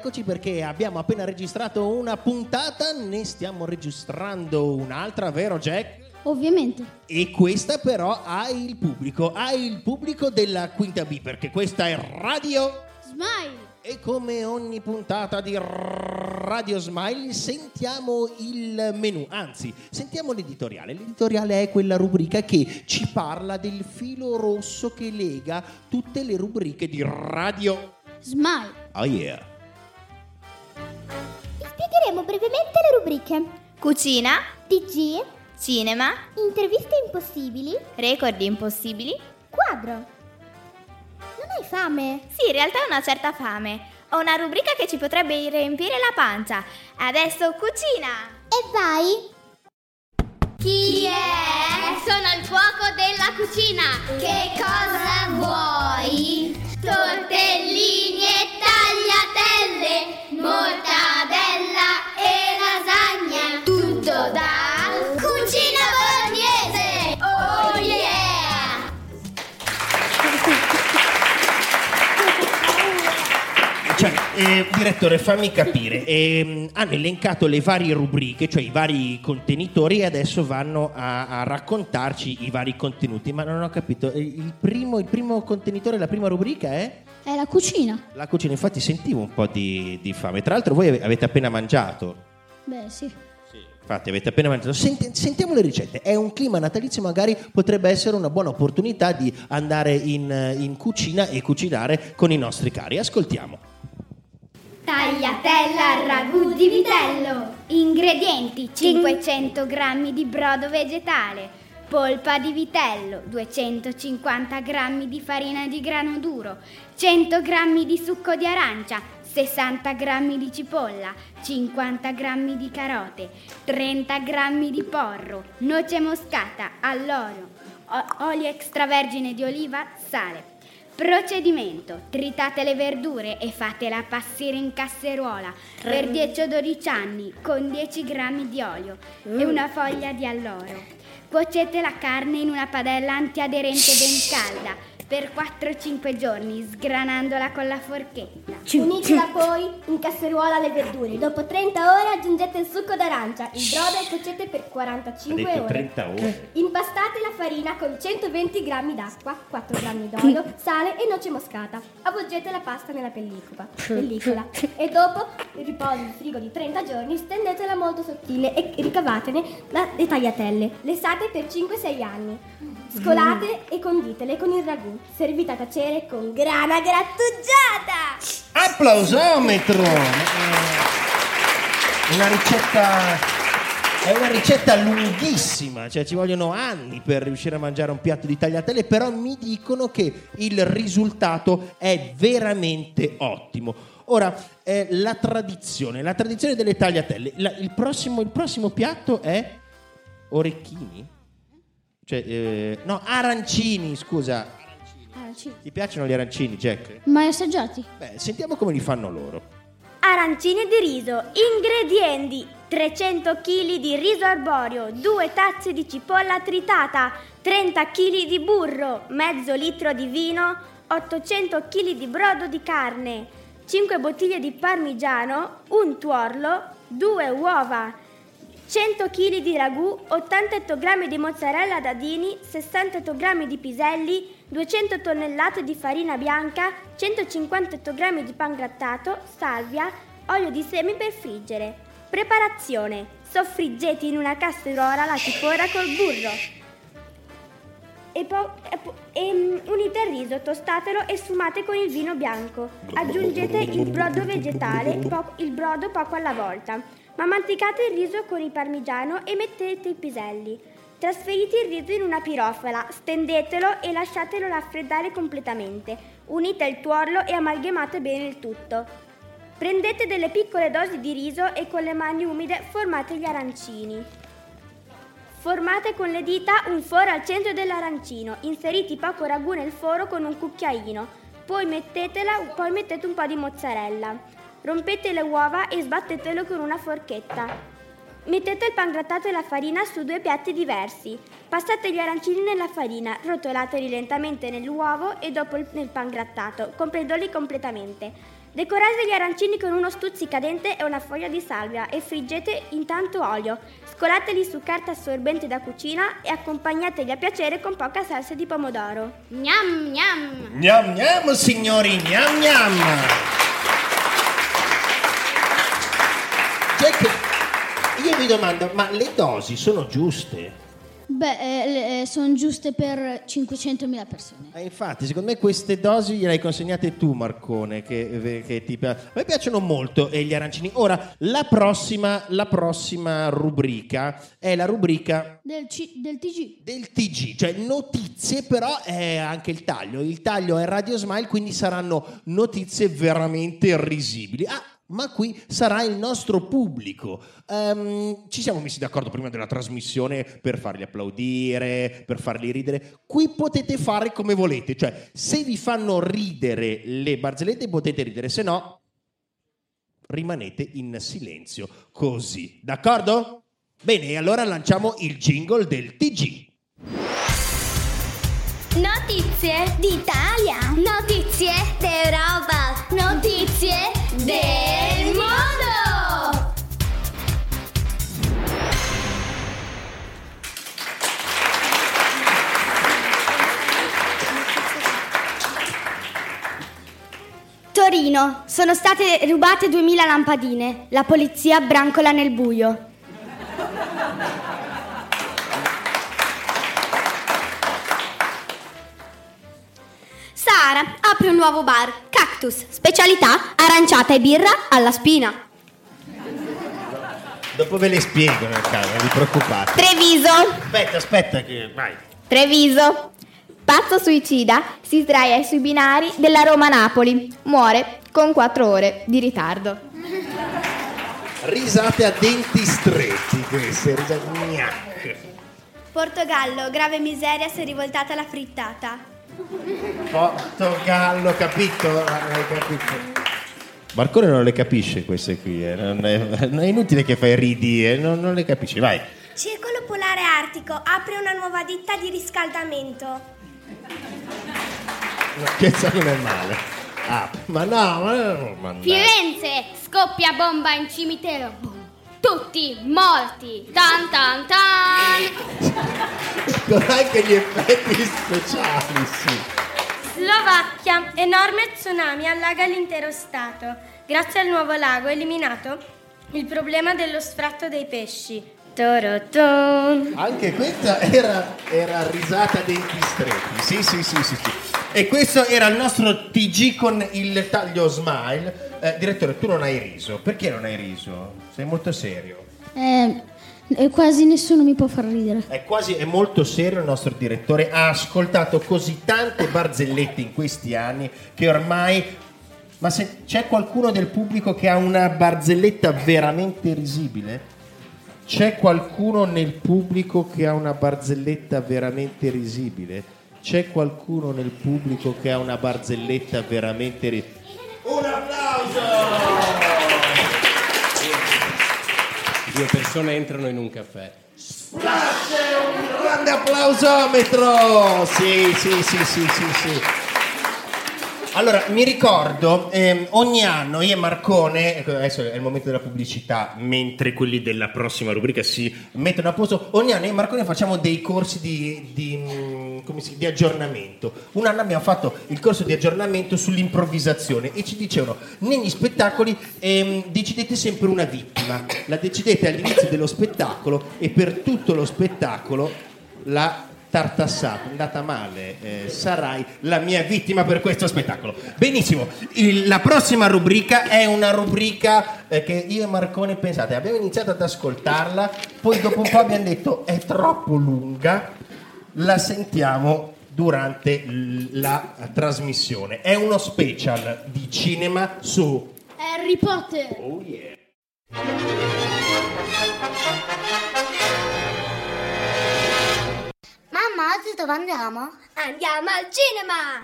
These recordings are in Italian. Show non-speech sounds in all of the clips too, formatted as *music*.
rieccoci perché abbiamo appena registrato una puntata, ne stiamo registrando un'altra, vero Jack? Ovviamente. E questa però ha il pubblico, ha il pubblico della quinta B perché questa è Radio Smile. E come ogni puntata di Radio Smile sentiamo il menu, anzi sentiamo l'editoriale. L'editoriale è quella rubrica che ci parla del filo rosso che lega tutte le rubriche di Radio Smile. Oh yeah. Spiegheremo brevemente le rubriche Cucina, TG, cinema, interviste impossibili, record impossibili. quadro. Non hai fame? Sì, in realtà ho una certa fame. Ho una rubrica che ci potrebbe riempire la pancia. Adesso cucina! E vai! Chi è? Sono il fuoco della cucina. Che cosa vuoi? Tortellini e tagliatelle, mortadella eh, direttore, fammi capire. ehm, hanno elencato le varie rubriche, cioè i vari contenitori, e adesso vanno a, a raccontarci i vari contenuti. Ma non ho capito. eh, Il primo, il primo contenitore, la prima rubrica è? È la cucina. La cucina. Infatti, sentivo un po' di, di fame. Tra l'altro, voi ave- avete appena mangiato. Beh, sì. Infatti, avete appena mangiato. Senti- sentiamo le ricette. È un clima natalizio, magari potrebbe essere una buona opportunità di andare in, in cucina e cucinare con i nostri cari. Ascoltiamo. Tagliatella al ragù di vitello. Ingredienti: 500 g di brodo vegetale, polpa di vitello, 250 g di farina di grano duro, 100 g di succo di arancia, 60 g di cipolla, 50 g di carote, 30 g di porro, noce moscata, alloro, olio extravergine di oliva, sale. Procedimento: tritate le verdure e fatele appassire in casseruola. Per 10 o 12 anni con 10 g di olio e una foglia di alloro. Cuocete la carne in una padella antiaderente ben calda per 4-5 giorni, sgranandola con la forchetta. Unitela poi in casseruola le verdure. Dopo 30 ore aggiungete il succo d'arancia, il brodo e cuocete per 45 Ha detto ore. 30 ore. Impastate la farina con 120 g d'acqua, 4 g d'olio, sale e noce moscata. Avvolgete la pasta nella pellicola, pellicola e dopo riposo in frigo di 30 giorni, stendetela molto sottile e ricavatene le tagliatelle. Lessate per 5-6 anni. Scolate e conditele con il ragù. Servite a tacere con grana grattugiata. Applausometro! Una ricetta. È una ricetta lunghissima, cioè ci vogliono anni per riuscire a mangiare un piatto di tagliatelle, però mi dicono che il risultato è veramente ottimo. Ora, eh, la tradizione, la tradizione delle tagliatelle. La- il, prossimo, il prossimo piatto è orecchini? Cioè, eh, no, arancini, scusa. Arancini. Ti piacciono gli arancini, Jack? Mai assaggiati? Beh, sentiamo come li fanno loro. Arancini di riso. Ingredienti: 300 kg di riso arborio, 2 tazze di cipolla tritata, 30 kg di burro, mezzo litro di vino, 800 kg di brodo di carne, 5 bottiglie di parmigiano, un tuorlo, 2 uova, 100 kg di ragù, 88 g di mozzarella a dadini, 68 g di piselli, 200 tonnellate di farina bianca, 158 g di pan grattato, salvia, olio di semi per friggere. Preparazione. Soffriggete in una casseruola la cipolla col burro. E, po- e po- e, mm, unite il riso, tostatelo e sfumate con il vino bianco. Aggiungete il brodo vegetale, po- il brodo poco alla volta. Ma manticate il riso con il parmigiano e mettete i piselli. Trasferite il riso in una pirofila, stendetelo e lasciatelo raffreddare completamente. Unite il tuorlo e amalgamate bene il tutto. Prendete delle piccole dosi di riso e con le mani umide formate gli arancini. Formate con le dita un foro al centro dell'arancino, inseriti poco ragù nel foro con un cucchiaino, poi, poi mettete un po' di mozzarella. Rompete le uova e sbattetelo con una forchetta. Mettete il pangrattato e la farina su due piatti diversi. Passate gli arancini nella farina, rotolateli lentamente nell'uovo e dopo nel pangrattato, comprendoli completamente. Decorate gli arancini con uno stuzzicadente e una foglia di salvia e friggete intanto olio. Scolateli su carta assorbente da cucina e accompagnateli a piacere con poca salsa di pomodoro. Gnam gnam. Gnam gnam, signori, gnam gnam. Cioè che io mi domando, ma le dosi sono giuste? Beh, sono giuste per 500.000 persone. Eh, infatti, secondo me queste dosi gliele hai consegnate tu, Marcone, che, che ti A me piacciono molto eh, gli arancini. Ora, la prossima, la prossima rubrica è la rubrica Del, C- del TG. del TG, cioè notizie, però è anche il taglio. Il taglio è Radio Smile, quindi saranno notizie veramente risibili. Ah, ma qui sarà il nostro pubblico. Ehm, ci siamo messi d'accordo prima della trasmissione per farli applaudire, per farli ridere. Qui potete fare come volete, cioè se vi fanno ridere le barzellette potete ridere, se no rimanete in silenzio così. D'accordo? Bene, allora lanciamo il jingle del TG. Notizie d'Italia. Notizie d'Europa. Notizie del mondo. Torino, sono state rubate 2000 lampadine. La polizia brancola nel buio. Sara apre un nuovo bar, Cactus, specialità aranciata e birra alla spina. Dopo ve le spiego nel caso, non vi preoccupate. Treviso, Aspetta, aspetta che vai. Treviso. Pazzo suicida si sdraia sui binari della Roma-Napoli. Muore con 4 ore di ritardo. Risate a denti stretti queste, risate gnac. Portogallo, grave miseria si è rivoltata la frittata. Portogallo, capito? Hai capito? Marcone non le capisce queste qui, eh. non, è, non è inutile che fai ridi, eh. non, non le capisci, vai. Circolo Polare Artico apre una nuova ditta di riscaldamento. Questo non è male. Ah, ma no, ma no, ma no. Firenze, scoppia bomba in cimitero. Tutti morti. Tan tan tan. Con anche gli effetti speciali, sì. Slovacchia, enorme tsunami allaga l'intero stato. Grazie al nuovo lago è eliminato il problema dello sfratto dei pesci. Anche questa era, era risata a denti stretti. Sì, sì, sì, sì, sì. E questo era il nostro TG con il taglio smile. Eh, direttore, tu non hai riso. Perché non hai riso? Sei molto serio. Eh, e quasi nessuno mi può far ridere. È quasi, è molto serio il nostro direttore. Ha ascoltato così tante barzellette in questi anni che ormai. Ma se c'è qualcuno del pubblico che ha una barzelletta veramente risibile? C'è qualcuno nel pubblico che ha una barzelletta veramente risibile? C'è qualcuno nel pubblico che ha una barzelletta veramente risibile? Un applauso! Due persone entrano in un caffè. Splash! Un grande applausometro! Sì, sì, sì, sì, sì, sì. Allora, mi ricordo, ehm, ogni anno io e Marcone, ecco, adesso è il momento della pubblicità, mentre quelli della prossima rubrica si mettono a posto, ogni anno io e Marcone facciamo dei corsi di, di, mm, si- di aggiornamento. Un anno abbiamo fatto il corso di aggiornamento sull'improvvisazione e ci dicevano, negli spettacoli ehm, decidete sempre una vittima, la decidete all'inizio dello spettacolo e per tutto lo spettacolo la tartassato, è andata male, eh, sarai la mia vittima per questo spettacolo. Benissimo, il- la prossima rubrica è una rubrica eh, che io e Marcone pensate, abbiamo iniziato ad ascoltarla, poi dopo un po' abbiamo detto è troppo lunga, la sentiamo durante l- la trasmissione. È uno special di cinema su Harry Potter. Oh yeah. Mamma, oggi dove andiamo? Andiamo al cinema!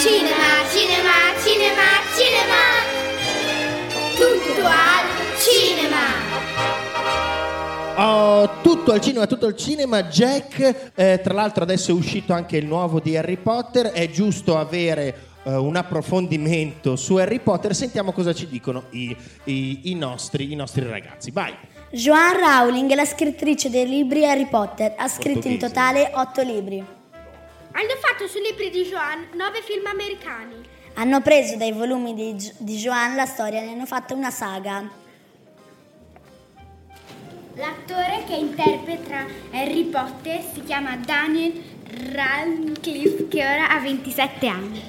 Cinema, cinema, cinema, cinema. Tutto al cinema. Oh, tutto al cinema, tutto al cinema. Jack, eh, tra l'altro adesso è uscito anche il nuovo di Harry Potter. È giusto avere eh, un approfondimento su Harry Potter. Sentiamo cosa ci dicono i, i- i nostri, i nostri ragazzi. Vai. Joanne Rowling è la scrittrice dei libri Harry Potter, ha scritto in totale otto libri. Hanno fatto sui libri di Joan nove film americani. Hanno preso dai volumi di, Jo- di Joanne la storia e ne hanno fatto una saga. L'attore che interpreta Harry Potter si chiama Daniel Radcliffe, che ora ha 27 anni.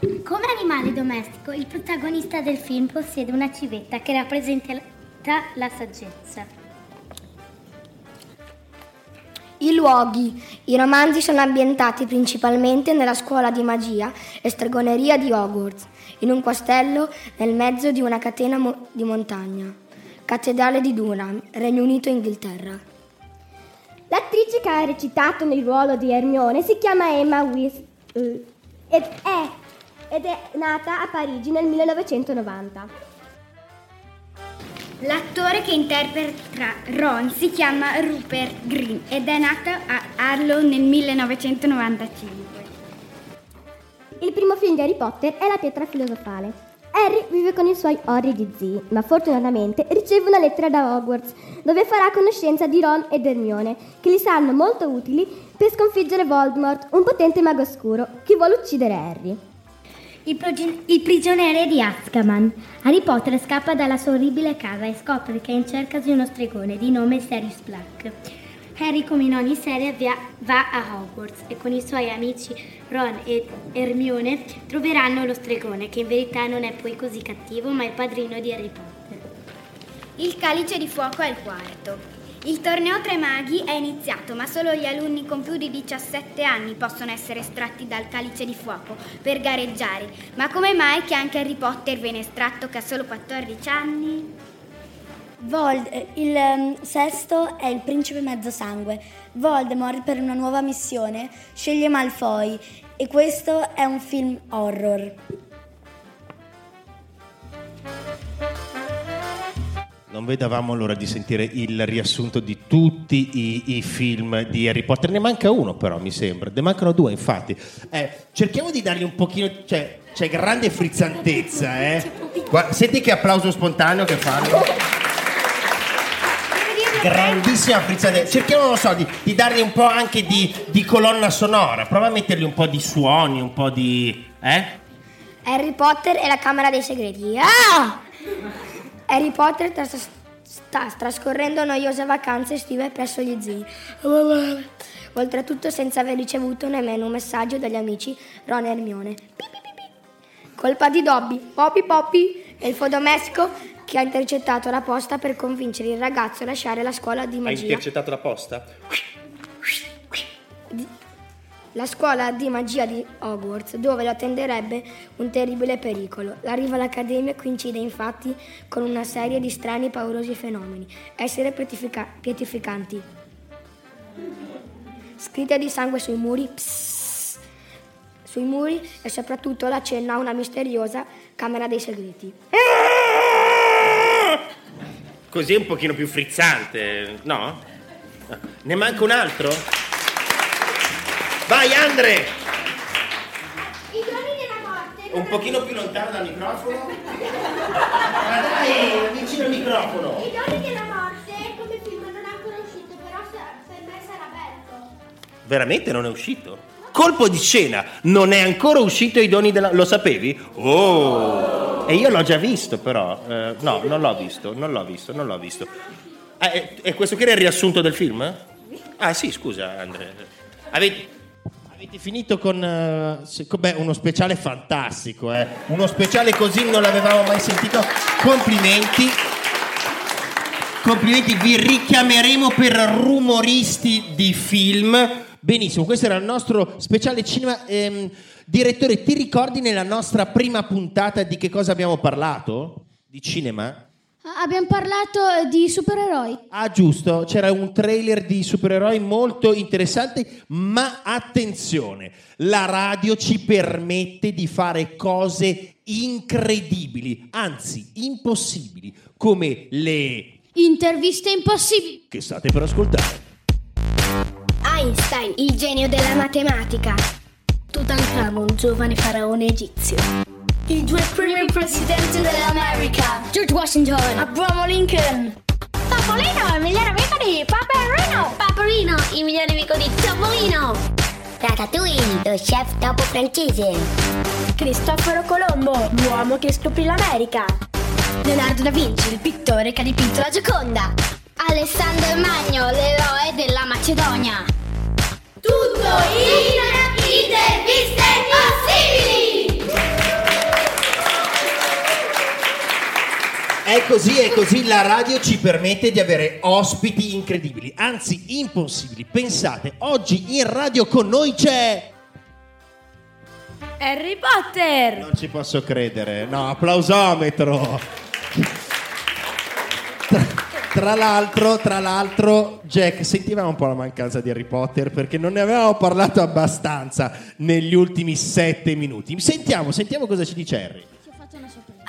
Come animale domestico, il protagonista del film possiede una civetta che rappresenta la saggezza. I luoghi. I romanzi sono ambientati principalmente nella scuola di magia e stregoneria di Hogwarts, in un castello nel mezzo di una catena mo- di montagna. Cattedrale di Durham, Regno Unito Inghilterra. L'attrice che ha recitato nel ruolo di Hermione si chiama Emma Wis eh, ed è, ed è nata a Parigi nel 1990. L'attore che interpreta Ron si chiama Rupert Green ed è nato a Harlow nel 1995. Il primo film di Harry Potter è La pietra filosofale. Harry vive con i suoi orridi zii, ma fortunatamente riceve una lettera da Hogwarts, dove farà conoscenza di Ron ed Hermione, che gli saranno molto utili per sconfiggere Voldemort, un potente mago oscuro che vuole uccidere Harry. Il, proge- il prigioniere di Azkaban. Harry Potter scappa dalla sua orribile casa e scopre che è in cerca di uno stregone di nome Sirius Black. Harry, come in ogni serie, via- va a Hogwarts e con i suoi amici Ron e Hermione troveranno lo stregone, che in verità non è poi così cattivo, ma è il padrino di Harry Potter. Il calice di fuoco è il quarto. Il torneo Tre Maghi è iniziato, ma solo gli alunni con più di 17 anni possono essere estratti dal calice di fuoco per gareggiare. Ma come mai che anche Harry Potter viene estratto che ha solo 14 anni? Vold- eh, il ehm, sesto è il principe mezzosangue. Voldemort per una nuova missione sceglie Malfoy e questo è un film horror. Non vedavamo l'ora di sentire il riassunto di tutti i, i film di Harry Potter. Ne manca uno, però, mi sembra. Ne mancano due, infatti. Eh, cerchiamo di dargli un pochino. Cioè, c'è grande frizzantezza, eh. Guarda, senti che applauso spontaneo che fanno. Grandissima frizzantezza. Cerchiamo, non lo so, di, di dargli un po' anche di, di colonna sonora. Prova a mettergli un po' di suoni, un po' di. eh? Harry Potter e la Camera dei Segreti. Ah! Harry Potter tras- sta trascorrendo noiose vacanze estive presso gli zii. Oltretutto senza aver ricevuto nemmeno un messaggio dagli amici Ron e Hermione. Colpa di Dobby, Poppy Poppy, elfo domestico che ha intercettato la posta per convincere il ragazzo a lasciare la scuola di Hai magia. intercettato la posta? La scuola di magia di Hogwarts, dove lo attenderebbe un terribile pericolo. L'arrivo all'accademia coincide infatti con una serie di strani e paurosi fenomeni, essere pietifica- pietificanti. Scritte di sangue sui muri, psst, sui muri e soprattutto l'accenno a una misteriosa camera dei segreti. Così è un pochino più frizzante, no? Ne manca un altro? Vai Andre! I doni della morte. Un pochino più lontano dal microfono. Ma dai, vicino al microfono. I doni della morte come film non è ancora uscito, però per me sarà bello. Veramente non è uscito? Colpo di scena, non è ancora uscito i doni della... Lo sapevi? Oh! E io l'ho già visto però. Eh, no, non l'ho visto, non l'ho visto, non l'ho visto. Ah, e, e questo qui era il riassunto del film? Ah sì, scusa Andre. Avete... Avete finito con, eh, beh, uno speciale fantastico, eh. uno speciale così non l'avevamo mai sentito. Complimenti. Complimenti, vi richiameremo per rumoristi di film. Benissimo, questo era il nostro speciale cinema. Ehm, direttore, ti ricordi nella nostra prima puntata di che cosa abbiamo parlato? Di cinema? Abbiamo parlato eh, di supereroi. Ah, giusto, c'era un trailer di supereroi molto interessante, ma attenzione, la radio ci permette di fare cose incredibili, anzi impossibili, come le Interviste impossibili. che state per ascoltare. Einstein, il genio della matematica. Tutankhamon, giovane faraone egizio. I due primi presidenti dell'America. George Washington. Abraham Lincoln. Topolino, il migliore amico di Paperino. Paperino, il migliore amico di Topolino. Ratatouille, lo chef topo francese. Cristoforo Colombo, l'uomo che scoprì l'America. Leonardo da Vinci, il pittore che ha dipinto la Gioconda. Alessandro Magno, l'eroe della Macedonia. Tutto in interviste impossibili! È così, è così, la radio ci permette di avere ospiti incredibili, anzi impossibili. Pensate, oggi in radio con noi c'è... Harry Potter! Non ci posso credere, no, applausometro. Tra, tra l'altro, tra l'altro, Jack, sentivamo un po' la mancanza di Harry Potter perché non ne avevamo parlato abbastanza negli ultimi sette minuti. Sentiamo, sentiamo cosa ci dice Harry.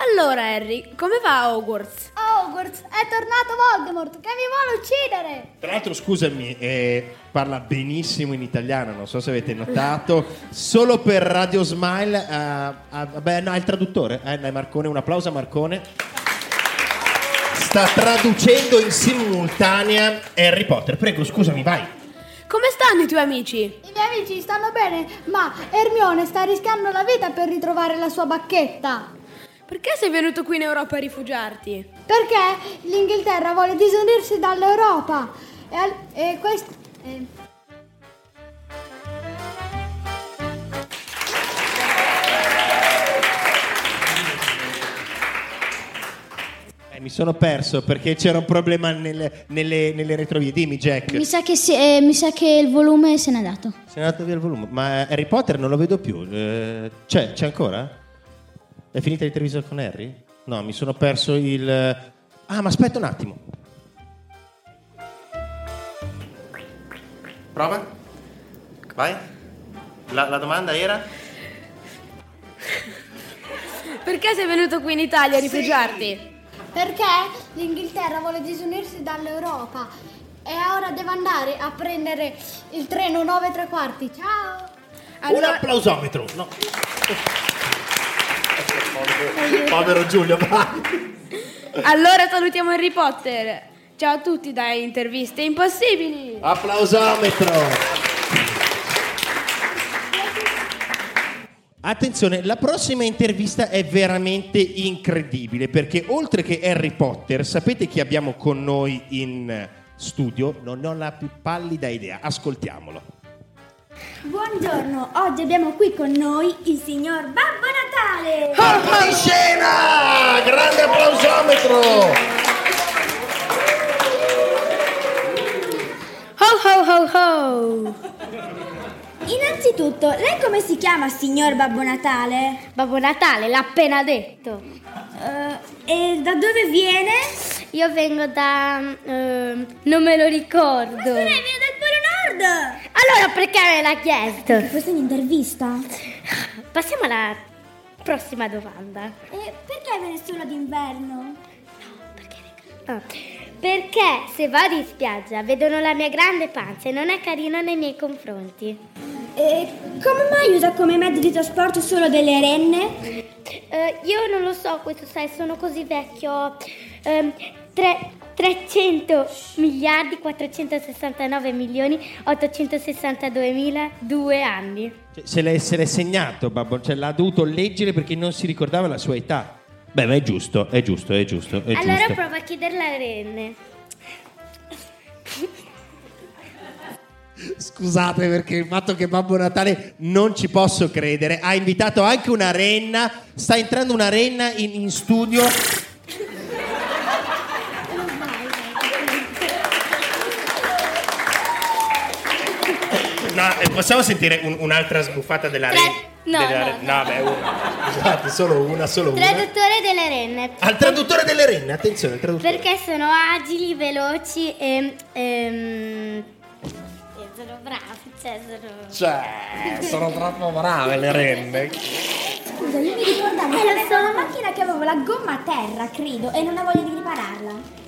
Allora, Harry, come va a Hogwarts? Hogwarts, è tornato Voldemort che mi vuole uccidere! Tra l'altro, scusami, eh, parla benissimo in italiano, non so se avete notato. Solo per Radio Smile, eh, ah, vabbè, no, è il traduttore, eh, dai, Marcone, un applauso a Marcone. Sta traducendo in simultanea Harry Potter. Prego, scusami, vai. Come stanno i tuoi amici? I miei amici stanno bene, ma Hermione sta rischiando la vita per ritrovare la sua bacchetta. Perché sei venuto qui in Europa a rifugiarti? Perché l'Inghilterra vuole disunirsi dall'Europa. E, al- e questo... eh, Eh, mi sono perso perché c'era un problema nelle, nelle- nelle retrovie. Dimmi, Jack. Mi sa, che si- eh, mi sa che il volume se n'è andato. Se n'è andato via il volume. Ma Harry Potter non lo vedo più. Eh, c'è, c'è ancora? È finita l'intervista con Harry? No, mi sono perso il. Ah, ma aspetta un attimo. Prova? Vai? La, la domanda era? Perché sei venuto qui in Italia a rifugiarti? Perché l'Inghilterra vuole disunirsi dall'Europa e ora deve andare a prendere il treno 9 e tre quarti. Ciao! Un applausometro. No. Povero Giulio, vai. Allora salutiamo Harry Potter. Ciao a tutti da Interviste Impossibili. Applausometro. Attenzione, la prossima intervista è veramente incredibile perché oltre che Harry Potter, sapete chi abbiamo con noi in studio? Non ho la più pallida idea, ascoltiamolo. Buongiorno, oggi abbiamo qui con noi il signor Babbo Natale. Colpo di scena! Grande applausometro! Ho ho ho ho! Innanzitutto, lei come si chiama, signor Babbo Natale? Babbo Natale, l'ha appena detto. Eh, e da dove viene? Io vengo da... ehm, non me lo ricordo. Lei viene dal Polo! Allora perché me l'ha chiesto? Questa è un'intervista. Passiamo alla prossima domanda. E perché viene solo d'inverno? Ah, perché se vado in spiaggia vedono la mia grande pancia e non è carino nei miei confronti. E come mai usa come mezzo di trasporto solo delle renne? Eh, io non lo so, questo sai, sono così vecchio. Ehm, tre- 300 miliardi 469 milioni 862 mila due anni. Cioè, Se l'è, se l'è segnato, Babbo, cioè l'ha dovuto leggere perché non si ricordava la sua età. Beh, ma è giusto, è giusto, è giusto, è allora giusto. prova a chiederla a Renne. Scusate perché il fatto che Babbo Natale non ci posso credere, ha invitato anche una renna, sta entrando una renna in, in studio. No, eh, possiamo sentire un- un'altra sbuffata della renna? no, della no, re- no, beh, una. Infatti, solo una, solo una. Traduttore delle renne. Al traduttore delle renne, attenzione, il traduttore. Perché sono agili, veloci e... ehm, e sono bravi, cioè sono... Cioè, sono troppo brave le renne. Scusa, io mi ricordavo che era una macchina che aveva la gomma a terra, credo, e non ho voglia di ripararla.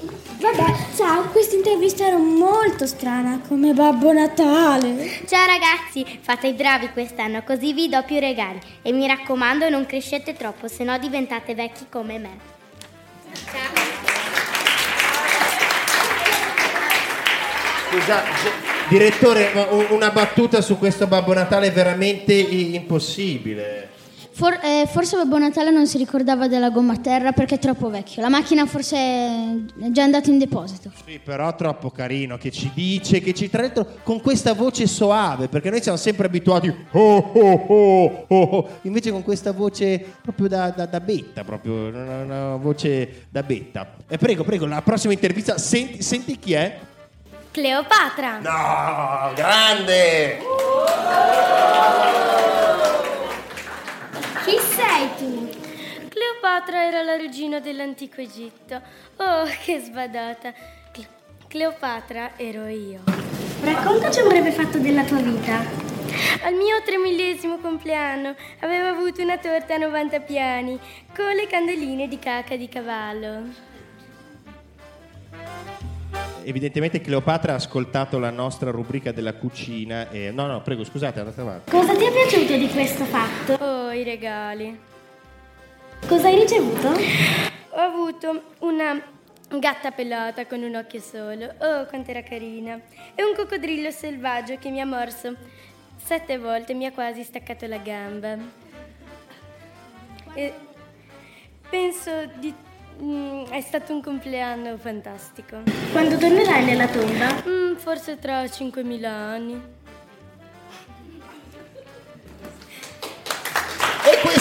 *laughs* Vabbè, ciao, questa intervista era molto strana, come Babbo Natale. Ciao ragazzi, fate i bravi quest'anno così vi do più regali. E mi raccomando non crescete troppo, se no diventate vecchi come me. Scusa, direttore, una battuta su questo Babbo Natale è veramente impossibile. For- eh, forse Babbo Natale non si ricordava della gomma a terra perché è troppo vecchio. La macchina forse è già andata in deposito. Sì, però troppo carino che ci dice, che ci tra l'altro con questa voce soave, perché noi siamo sempre abituati oh, oh, oh, oh, oh. invece con questa voce proprio da, da- da betta, proprio una, una voce da betta. E prego, prego, la prossima intervista, senti, senti chi è? Cleopatra. No, grande! Chi sei tu? Cleopatra era la regina dell'antico Egitto. Oh, che sbadata. Cle- Cleopatra ero io. Raccontaci un breve fatto della tua vita. Al mio tremillesimo compleanno avevo avuto una torta a 90 piani con le candeline di caca di cavallo. Evidentemente Cleopatra ha ascoltato la nostra rubrica della cucina e... No, no, prego, scusate, andate avanti. Cosa ti è piaciuto di questo fatto? Oh, i regali. Cosa hai ricevuto? Ho avuto una gatta pelata con un occhio solo. Oh, quant'era carina. E un coccodrillo selvaggio che mi ha morso sette volte e mi ha quasi staccato la gamba. E penso di... mm, è stato un compleanno fantastico. Quando tornerai nella tomba? Mm, forse tra 5.000 anni.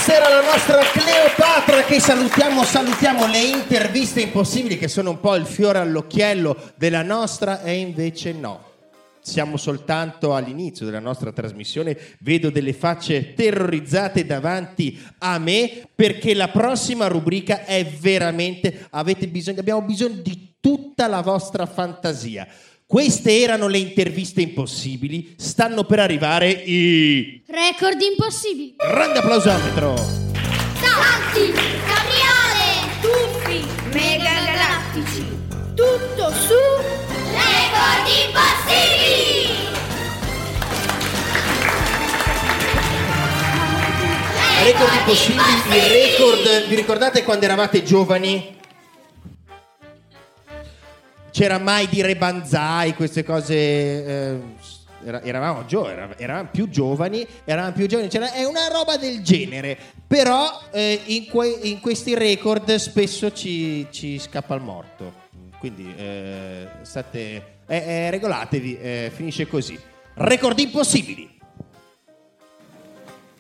E questa era la nostra Cleopatra che salutiamo, salutiamo le interviste impossibili che sono un po' il fiore all'occhiello della nostra e invece no. Siamo soltanto all'inizio della nostra trasmissione, vedo delle facce terrorizzate davanti a me perché la prossima rubrica è veramente, avete bisogno, abbiamo bisogno di tutta la vostra fantasia. Queste erano le interviste impossibili, stanno per arrivare i... Record impossibili. Grande applausometro! Salti, capriole, Tuffi, mega galattici, tutto su record impossibili. Record impossibili, i record. Vi ricordate quando eravate giovani? C'era mai dire banzai, queste cose. eh, era- eravamo, gio- era- eravamo più giovani, eravamo più giovani, c'era, è una roba del genere. Però eh, in, que- in questi record spesso ci, ci scappa il morto. Quindi eh, state. eh, eh, regolatevi, eh, finisce così. Record impossibili.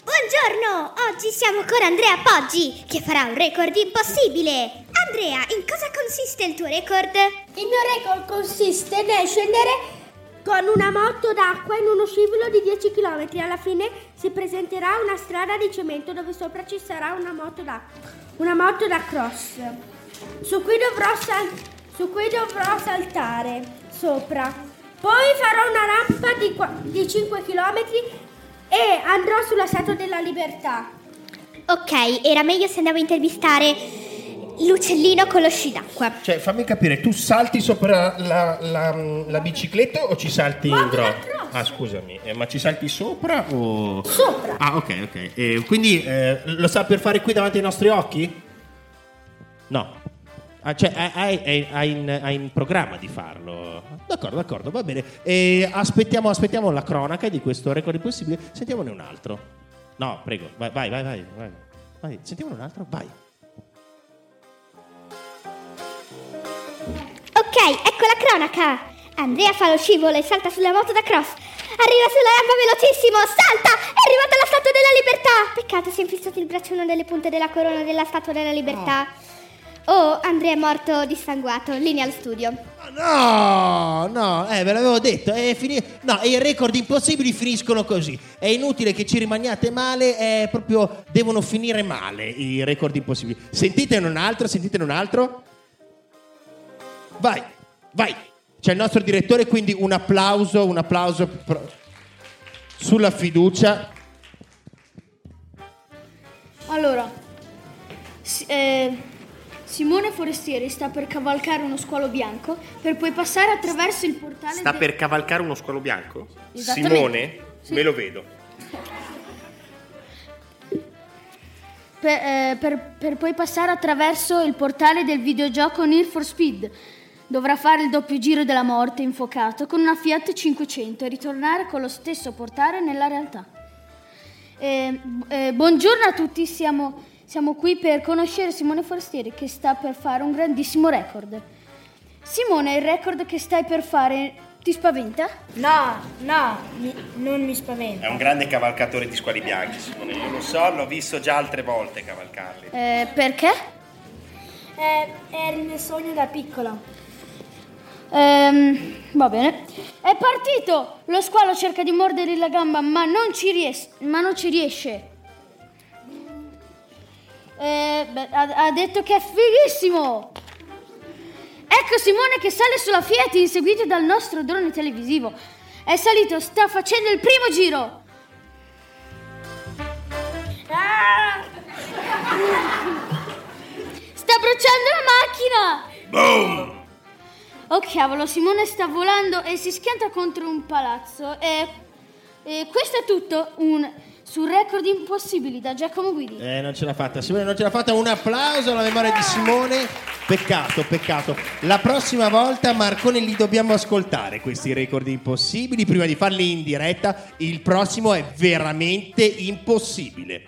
Buongiorno, oggi siamo con Andrea Poggi che farà un record impossibile. Andrea, in cosa consiste il tuo record? Il mio record consiste nel scendere con una moto d'acqua in uno scivolo di 10 km. Alla fine si presenterà una strada di cemento dove sopra ci sarà una moto da, una moto da cross su cui dovrò, sal- su cui dovrò saltare sopra. Poi farò una rampa di, di 5 km e andrò sulla Statua della Libertà. Ok, era meglio se andavo a intervistare l'uccellino con lo sci d'acqua. Cioè, fammi capire, tu salti sopra la, la- la bicicletta o ci salti in grotta? Ah, scusami, eh, ma ci salti sopra o... Sopra. Ah, ok, ok. E quindi eh, lo sa per fare qui davanti ai nostri occhi? No. Ah, cioè, hai, hai- hai in, hai in programma di farlo? D'accordo, d'accordo, va bene. E aspettiamo, aspettiamo la cronaca di questo record impossibile. Sentiamone un altro. No, prego, vai, vai, vai, vai. vai. Vai, sentiamone un altro, vai. Ok, ecco la cronaca. Andrea fa lo scivolo e salta sulla moto da cross. Arriva sulla rampa velocissimo, salta! È arrivata alla Statua della Libertà! Peccato si è infissato il braccio in una delle punte della corona della Statua della Libertà. Oh, Andrea è morto dissanguato, linea al studio. No, no, eh, ve l'avevo detto. È fini- no, i record impossibili finiscono così. È inutile che ci rimaniate male, è proprio devono finire male i record impossibili. Sentitene un altro, sentitene un altro. Vai, vai. C'è il nostro direttore, quindi un applauso, un applauso pro- sulla fiducia. Allora, si- eh, Simone Forestieri sta per cavalcare uno squalo bianco per poi passare attraverso il portale Sta de- per cavalcare uno squalo bianco? Esattamente. Simone? Sì. Me lo vedo. per, eh, per- per poi passare attraverso il portale del videogioco Need for Speed. Dovrà fare il doppio giro della morte infuocato con una Fiat 500 e ritornare con lo stesso portale nella realtà. Eh, eh, buongiorno a tutti, siamo, siamo qui per conoscere Simone Forestieri che sta per fare un grandissimo record. Simone, il record che stai per fare ti spaventa? No, no, mi- non mi spaventa. È un grande cavalcatore di squali bianchi, Simone. Io lo so, l'ho visto già altre volte cavalcarli. Eh, perché? Eh, era il mio sogno da piccola. Ehm, va bene. È partito! Lo squalo cerca di mordergli la gamba, ma non ci, ries- ma non ci riesce. Eh, beh, ha, ha detto che è fighissimo! Ecco Simone che sale sulla Fiat inseguito dal nostro drone televisivo. È salito, sta facendo il primo giro. Ah! Sta bruciando la macchina! Boom! Oh cavolo, Simone sta volando e si schianta contro un palazzo. E, e questo è tutto un, su record impossibili da Giacomo Guidi. Eh, non ce l'ha fatta. Simone non ce l'ha fatta. Un applauso alla memoria di Simone. Peccato, peccato. La prossima volta, Marcone, li dobbiamo ascoltare questi record impossibili prima di farli in diretta. Il prossimo è veramente impossibile.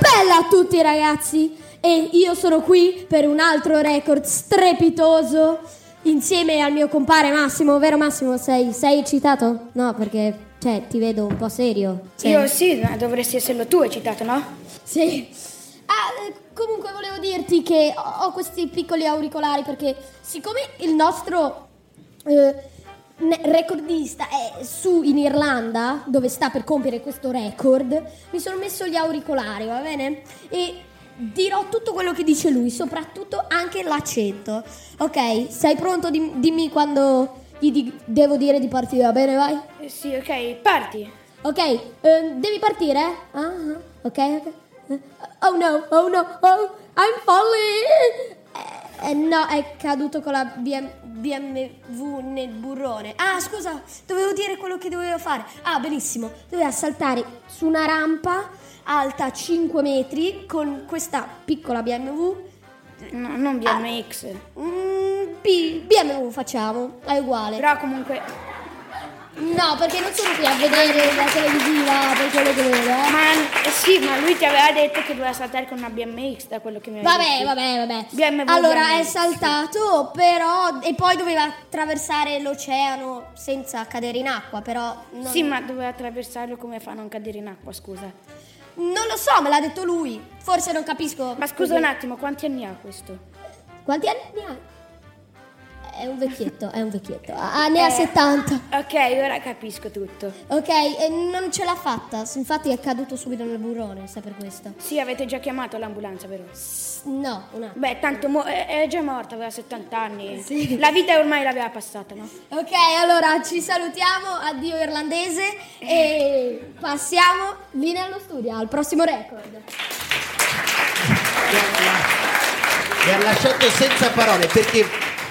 Bella a tutti ragazzi e io sono qui per un altro record strepitoso insieme al mio compare Massimo, vero Massimo? Sei, sei eccitato? No, perché cioè, ti vedo un po' serio. Cioè- Io sì, ma dovresti esserlo tu eccitato, no? Sì. Ah, comunque volevo dirti che ho, questi piccoli auricolari perché siccome il nostro eh, recordista è su in Irlanda, dove sta per compiere questo record, mi sono messo gli auricolari, va bene? E dirò tutto quello che dice lui, soprattutto anche l'accento. Ok, sei pronto? Dim- dimmi quando gli di- devo dire di partire, va bene? Vai. Eh, sì, ok, parti. Ok, eh, devi partire? Ah, ah, ok, ok. Eh, Oh no, oh no, oh, I'm falling! Eh, eh, no, è caduto con la BM BMW nel burrone. Ah, scusa, dovevo dire quello che dovevo fare. Ah, benissimo. Doveva saltare su una rampa alta 5 metri con questa piccola BMW. No, non BMX. Mm, B- BMW facciamo, è uguale. Però comunque... No, perché non sono qui a vedere la televisiva per quello che vedo, eh. Ma eh, sì, ma lui ti aveva detto che doveva saltare con una BMX da quello che mi aveva Vabbè, detto. vabbè, vabbè. BMW, Allora è BMX. saltato, però. E poi doveva attraversare l'oceano senza cadere in acqua, però. Non, Sì, ma doveva attraversarlo come fa a non cadere in acqua, scusa. Non lo so, me l'ha detto lui. Forse non capisco. Ma scusa un attimo, quanti anni ha questo? Quanti anni ha? È un vecchietto, è un vecchietto. Ah, ne ha Eh, 70. Ok, ora capisco tutto. Ok, e non ce l'ha fatta. Infatti è caduto subito nel burrone, sa per questo. Sì, avete già chiamato l'ambulanza, vero? No, un attimo. Beh, tanto mo- è è già morta, aveva 70 anni. Sì. La vita ormai l'aveva passata, no? Ok, allora ci salutiamo, addio irlandese e *laughs* passiamo linea allo studio, al prossimo record. Mi ha lasciato senza parole perché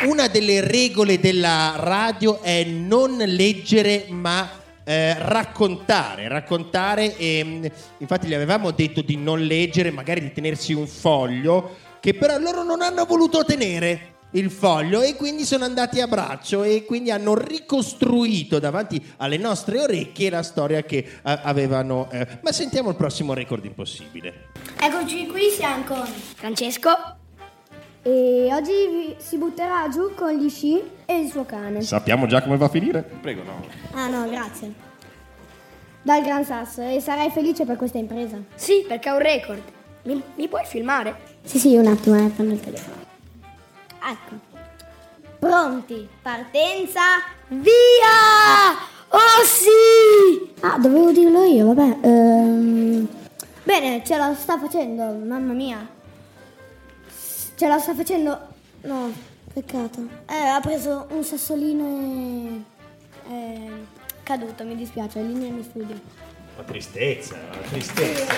una delle regole della radio è non leggere ma eh, raccontare, raccontare e mh, infatti gli avevamo detto di non leggere, magari di tenersi un foglio che però loro non hanno voluto tenere il foglio e quindi sono andati a braccio e quindi hanno ricostruito davanti alle nostre orecchie la storia che eh, avevano eh, ma sentiamo il prossimo record impossibile Eccoci qui, siamo con Francesco. E oggi si butterà giù con gli sci e il suo cane. Sappiamo già come va a finire? Prego, no. Ah no, grazie. Dal Gran Sasso e sarai felice per questa impresa. Sì, perché è un record. mi, mi puoi filmare? Sì, sì, un attimo, eh, prendo il telefono. Ecco. Pronti, partenza, via! Oh sì! Ah, dovevo dirlo io, vabbè. ehm, Bene, ce la sta facendo, mamma mia. Ce la sta facendo. No, peccato. Eh, ha preso un sassolino e. è caduto, mi dispiace, linea in studio. Una tristezza, una tristezza.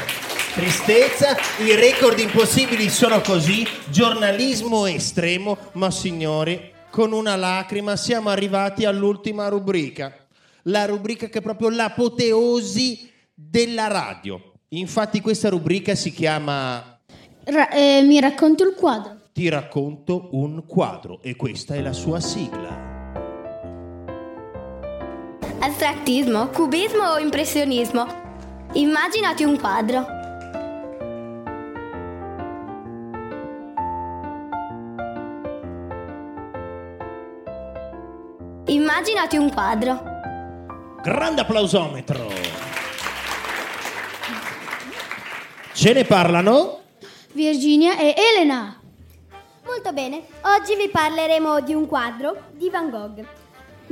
Tristezza, i record impossibili sono così, giornalismo estremo, ma signori, con una lacrima siamo arrivati all'ultima rubrica. La rubrica che è proprio l'apoteosi della radio. Infatti questa rubrica si chiama Ra- eh, mi racconti il quadro. Ti racconto un quadro e questa è la sua sigla. Astrattismo, cubismo o impressionismo? Immaginati un quadro. Immaginati un quadro. Grande applausometro. Ce ne parlano? Virginia e Elena. Molto bene, oggi vi parleremo di un quadro di Van Gogh.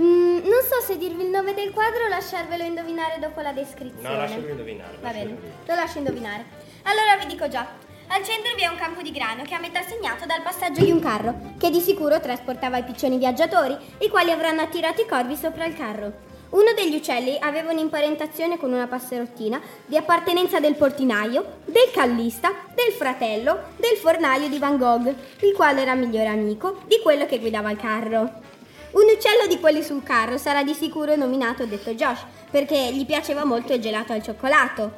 Mm, non so se dirvi il nome del quadro o lasciarvelo indovinare dopo la descrizione. No, lasciami indovinare. Va bene, lo lascio indovinare. Allora vi dico già. Al centro vi è un campo di grano che è a metà segnato dal passaggio di un carro, che di sicuro trasportava i piccioni viaggiatori, i quali avranno attirato i corvi sopra il carro. Uno degli uccelli aveva un'imparentazione con una passerottina di appartenenza del portinaio, del callista, del fratello, del fornaio di Van Gogh, il quale era migliore amico di quello che guidava il carro. Un uccello di quelli sul carro sarà di sicuro nominato detto Josh, perché gli piaceva molto il gelato al cioccolato.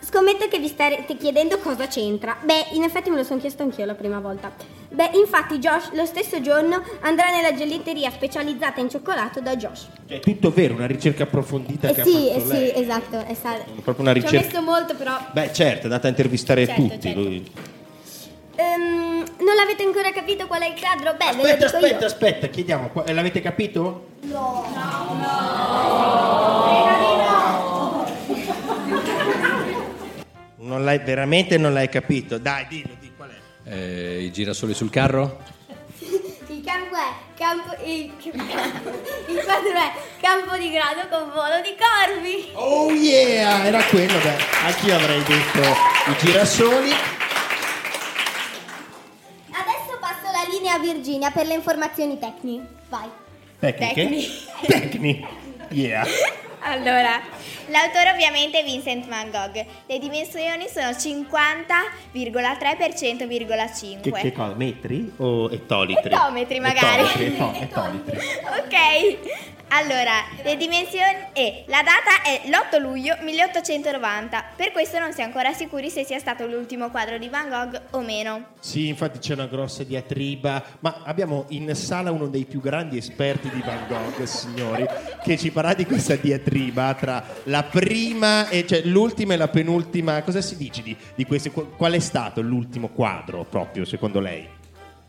Scommetto che vi starete chiedendo cosa c'entra. Beh, in effetti me lo sono chiesto anch'io la prima volta. Beh, infatti Josh lo stesso giorno andrà nella gelateria specializzata in cioccolato da Josh. È tutto vero, una ricerca approfondita Eh che sì, ha eh fatto sì, lei. esatto. È sta- Proprio una Ci ho ricerca. messo molto però. Beh, certo, è andata a intervistare Certo, tutti. certo. lui. Ehm, non l'avete ancora capito qual è il quadro? Beh, ve lo Aspetta, dico aspetta, io. aspetta, chiediamo, eh, l'avete capito? Non l'hai, veramente non l'hai capito? Dai, dillo, di qual è? Eh, I girasoli sul carro? *laughs* Il campo è campo il, *laughs* il quadro è campo di grano con volo di corvi. Oh yeah, era quello, beh, anch'io avrei detto i girasoli. Adesso passo la linea a Virginia per le informazioni tecniche. Vai. Tecniche? Tecniche. Yeah. *laughs* Allora, l'autore ovviamente è Vincent Van Gogh. Le dimensioni sono 50,3 per 100,5. Che, che cosa? Metri o ettolitri? Ettometri, magari. Ettolitri, etto- ettolitri. Ok. Allora, le dimensioni e la data è l'8 luglio 1890. Per questo non si è ancora sicuri se sia stato l'ultimo quadro di Van Gogh o meno. Sì, infatti c'è una grossa diatriba, ma abbiamo in sala uno dei più grandi esperti di Van Gogh, signori, che ci parla di questa diatriba tra la prima, e, cioè l'ultima e la penultima. Cosa si dice di, di queste? Qu- Qual è stato l'ultimo quadro proprio, secondo lei?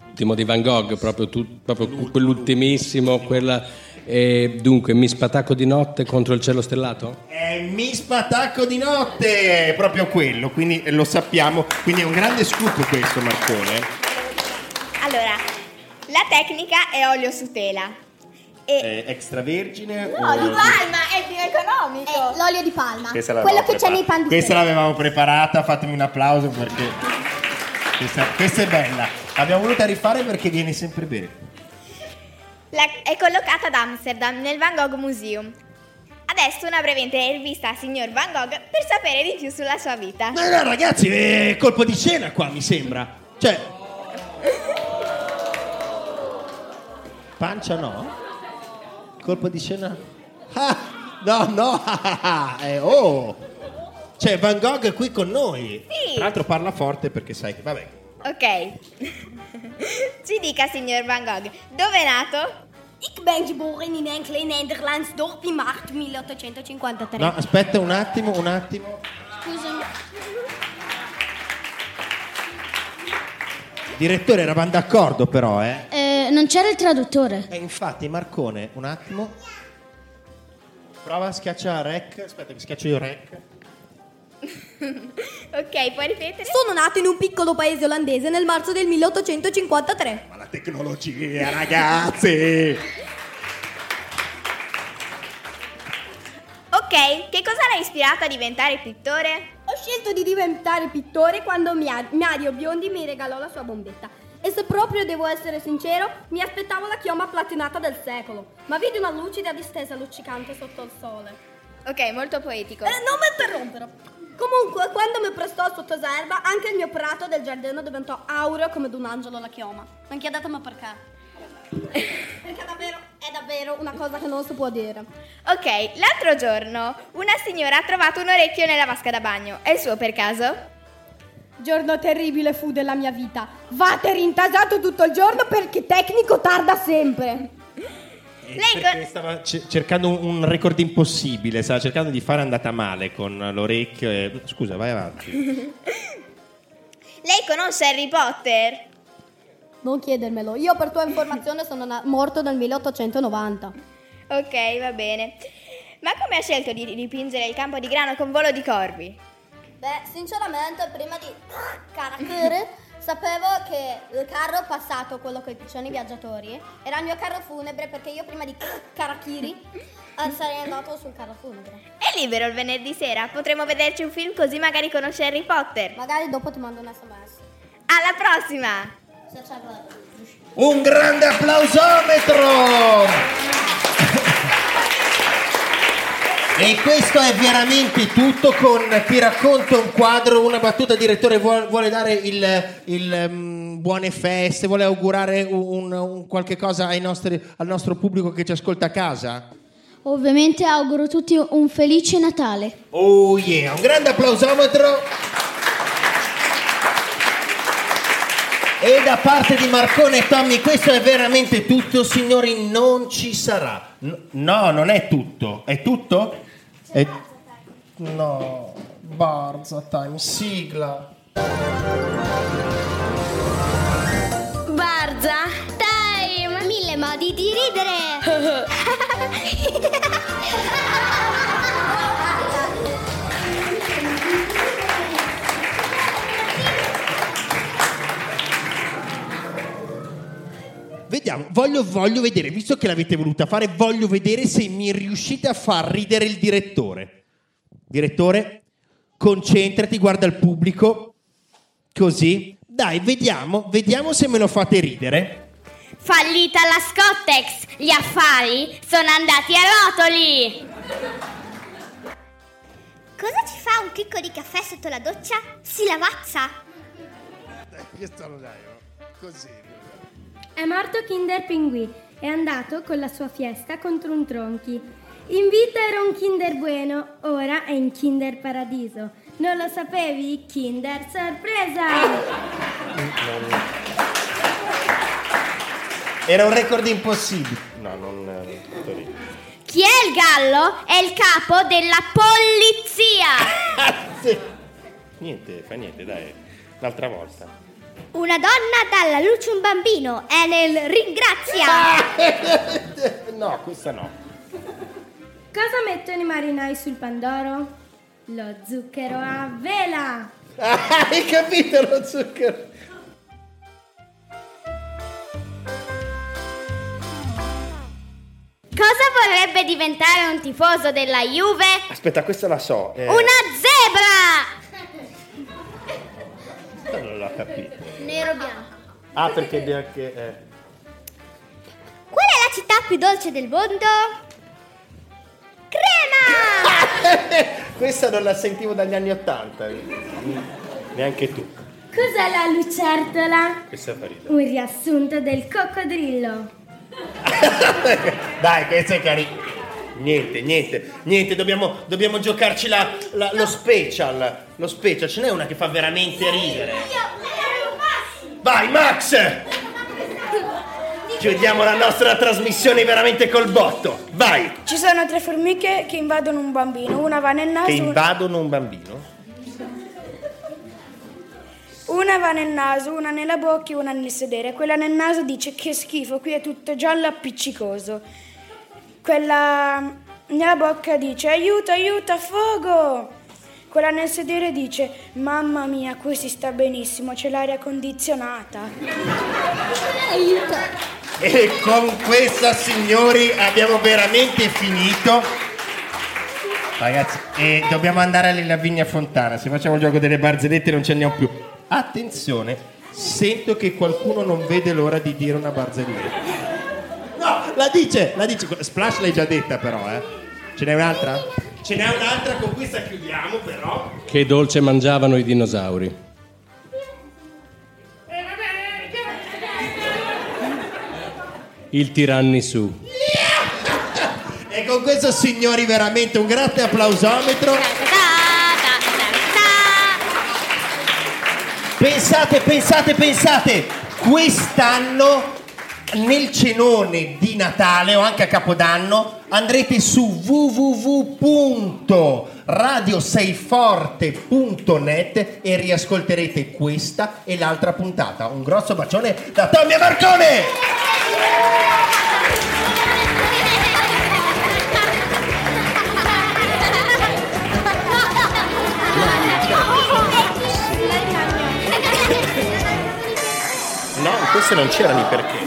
L'ultimo di Van Gogh, proprio, tu- proprio quell'ultimissimo, quella... E dunque, mi spatacco di notte contro il cielo stellato? È Mi Spatacco di notte, è proprio quello, quindi lo sappiamo, quindi è un grande scoop questo, Marcone. Allora, la tecnica è olio su tela. E È extravergine No, o... di palma è più economico. Eh, l'olio di palma. Quello che c'è nei pan di Questa l'avevamo preparata, fatemi un applauso perché questa, questa è bella. L'abbiamo voluta rifare perché viene sempre bene. La- è collocata ad Amsterdam nel Van Gogh Museum. Adesso una breve intervista al signor Van Gogh per sapere di più sulla sua vita. Ma no, ragazzi, è colpo di scena qua, mi sembra. Cioè... Pancia no? Colpo di scena? Ah, no, no, *laughs* eh, oh! C'è Van Gogh è qui con noi. Sì. Tra l'altro parla forte perché sai che... Vabbè. Ok. *laughs* Ci dica, signor Van Gogh, dove è nato? Ik ben geboren in een klein Nederlands dorp in maart 1853. No, aspetta un attimo, un attimo. Scusami. Direttore, eravamo d'accordo però, eh? Eh, non c'era il traduttore. E infatti, Marcone, un attimo. Prova a schiacciare rec. Aspetta che schiaccio io rec. *laughs* ok, puoi ripetere? Sono nato in un piccolo paese olandese nel marzo del 1853. Ma la tecnologia, ragazzi! Ok, che cosa l'ha ispirata a diventare pittore? Ho scelto di diventare pittore quando Mia- Mario Biondi mi regalò la sua bombetta. E se proprio devo essere sincero, mi aspettavo la chioma platinata del secolo, ma vidi una lucida distesa luccicante sotto il sole. Ok, molto poetico. Eh, non mi interrompere! Comunque, quando mi prestò il sottoserba, anche il mio prato del giardino diventò aureo come d'un angelo la chioma. Non chiedetemi perché. *laughs* perché davvero, è davvero una cosa che non si può dire. Ok, l'altro giorno una signora ha trovato un orecchio nella vasca da bagno. È il suo per caso? Giorno terribile fu della mia vita. Vate rintasato tutto il giorno perché tecnico tarda sempre. *laughs* Lei Perché stava ce- cercando un, record impossibile, stava cercando di fare andata male con l'orecchio e... Scusa, vai avanti. Lei conosce Harry Potter? Non chiedermelo, io per tua informazione sono na- morto nel 1890. Ok, va bene. Ma come ha scelto di dipingere il campo di grano con volo di corvi? Beh, sinceramente, prima di *coughs* carattere, sapevo che il carro passato, quello con i piccioni viaggiatori, era il mio carro funebre perché io prima di *coughs* Karakiri eh, *laughs* sarei andato sul carro funebre. È libero il venerdì sera, potremmo vederci un film così magari conosce Harry Potter. Magari dopo ti mando un sms. Alla prossima! Un grande applausometro! E questo è veramente tutto con Ti racconto un quadro, una battuta, direttore vuole, vuole dare il, il, mm, buone feste, vuole augurare un, un qualche cosa ai nostri- al nostro pubblico che ci ascolta a casa? Ovviamente auguro a tutti un felice Natale. Oh yeah, un grande applausometro. E da parte di Marcone e Tommy questo è veramente tutto, signori, non ci sarà. No, non è tutto. È tutto? È- No, Barza Time, sigla. Barza Time! Mille modi di ridere! *laughs* *laughs* Vediamo, voglio, voglio vedere, visto che l'avete voluta fare, voglio vedere se mi riuscite a far ridere il direttore. Direttore, concentrati, guarda il pubblico. Così. Dai, vediamo, vediamo se me lo fate ridere. Fallita la Scottex, gli affari sono andati a rotoli. Cosa ci fa un chicco di caffè sotto la doccia? Si lavazza! Questo lo dai, così. È morto Kinder Pinguì. È andato con la sua fiesta contro un tronchi. In vita era un Kinder bueno, ora è in Kinder Paradiso. Non lo sapevi? Kinder sorpresa! Era un record impossibile. No, non... tutto lì. Chi è il gallo? È il capo della polizia. *laughs* Niente, fa niente, dai. Un'altra volta. Una donna dà alla luce un bambino, è nel ringrazia! *laughs* no, questa no. Cosa mettono i marinai sul Pandoro? Lo zucchero a vela! Hai capito lo zucchero? Cosa vorrebbe diventare un tifoso della Juve? Aspetta, questa la so. eh, Una zebra! Non l'ho capito. Nero bianco. Ah, perché bianche... Eh. Qual è la città più dolce del mondo? Crema! *laughs* Questa non la sentivo dagli anni Ottanta. Neanche tu. Cos'è la lucertola? Questa fa ridere. Un riassunto del coccodrillo. *laughs* Dai, questo è carino. Niente, niente, niente, dobbiamo, dobbiamo giocarci la- la- lo special. Lo special, ce n'è una che fa veramente ridere. Vai, Max! Chiudiamo la nostra trasmissione veramente col botto. Vai! Ci sono tre formiche che invadono un bambino. Una va nel naso. Che invadono un bambino. Una va nel naso, una nella bocca e una nel sedere. Quella nel naso dice che schifo, qui è tutto giallo appiccicoso. Quella nella bocca dice aiuto, aiuto, a fuoco. Quella nel sedere dice: Mamma mia, qui si sta benissimo, c'è l'aria condizionata. E con questa, signori, abbiamo veramente finito. Ragazzi, e dobbiamo andare alla Vigna Fontana. Se facciamo il gioco delle barzellette non ci andiamo più. Attenzione, sento che qualcuno non vede l'ora di dire una barzelletta. No, la dice, la dice. Splash l'hai già detta però, eh. Ce n'è un'altra? Ce n'è un'altra, con questa chiudiamo però. Che dolce mangiavano i dinosauri. Il tirannisù. E con questo, signori, veramente un grande applausometro. Pensate, pensate, pensate, quest'anno nel cenone di Natale o anche a Capodanno andrete su www.radioseiforte.net e riascolterete questa e l'altra puntata. Un grosso bacione da Tommy Marcone! No, queste non c'erano i perché.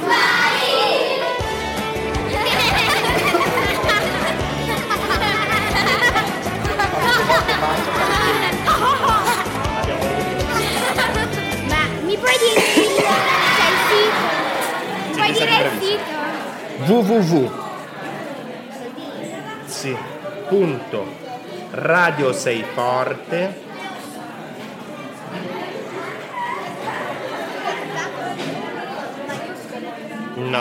Ma mi puoi dire il c'è il sito? Mi puoi dire il sito? www. Sì. Punto. Radio sei forte. No,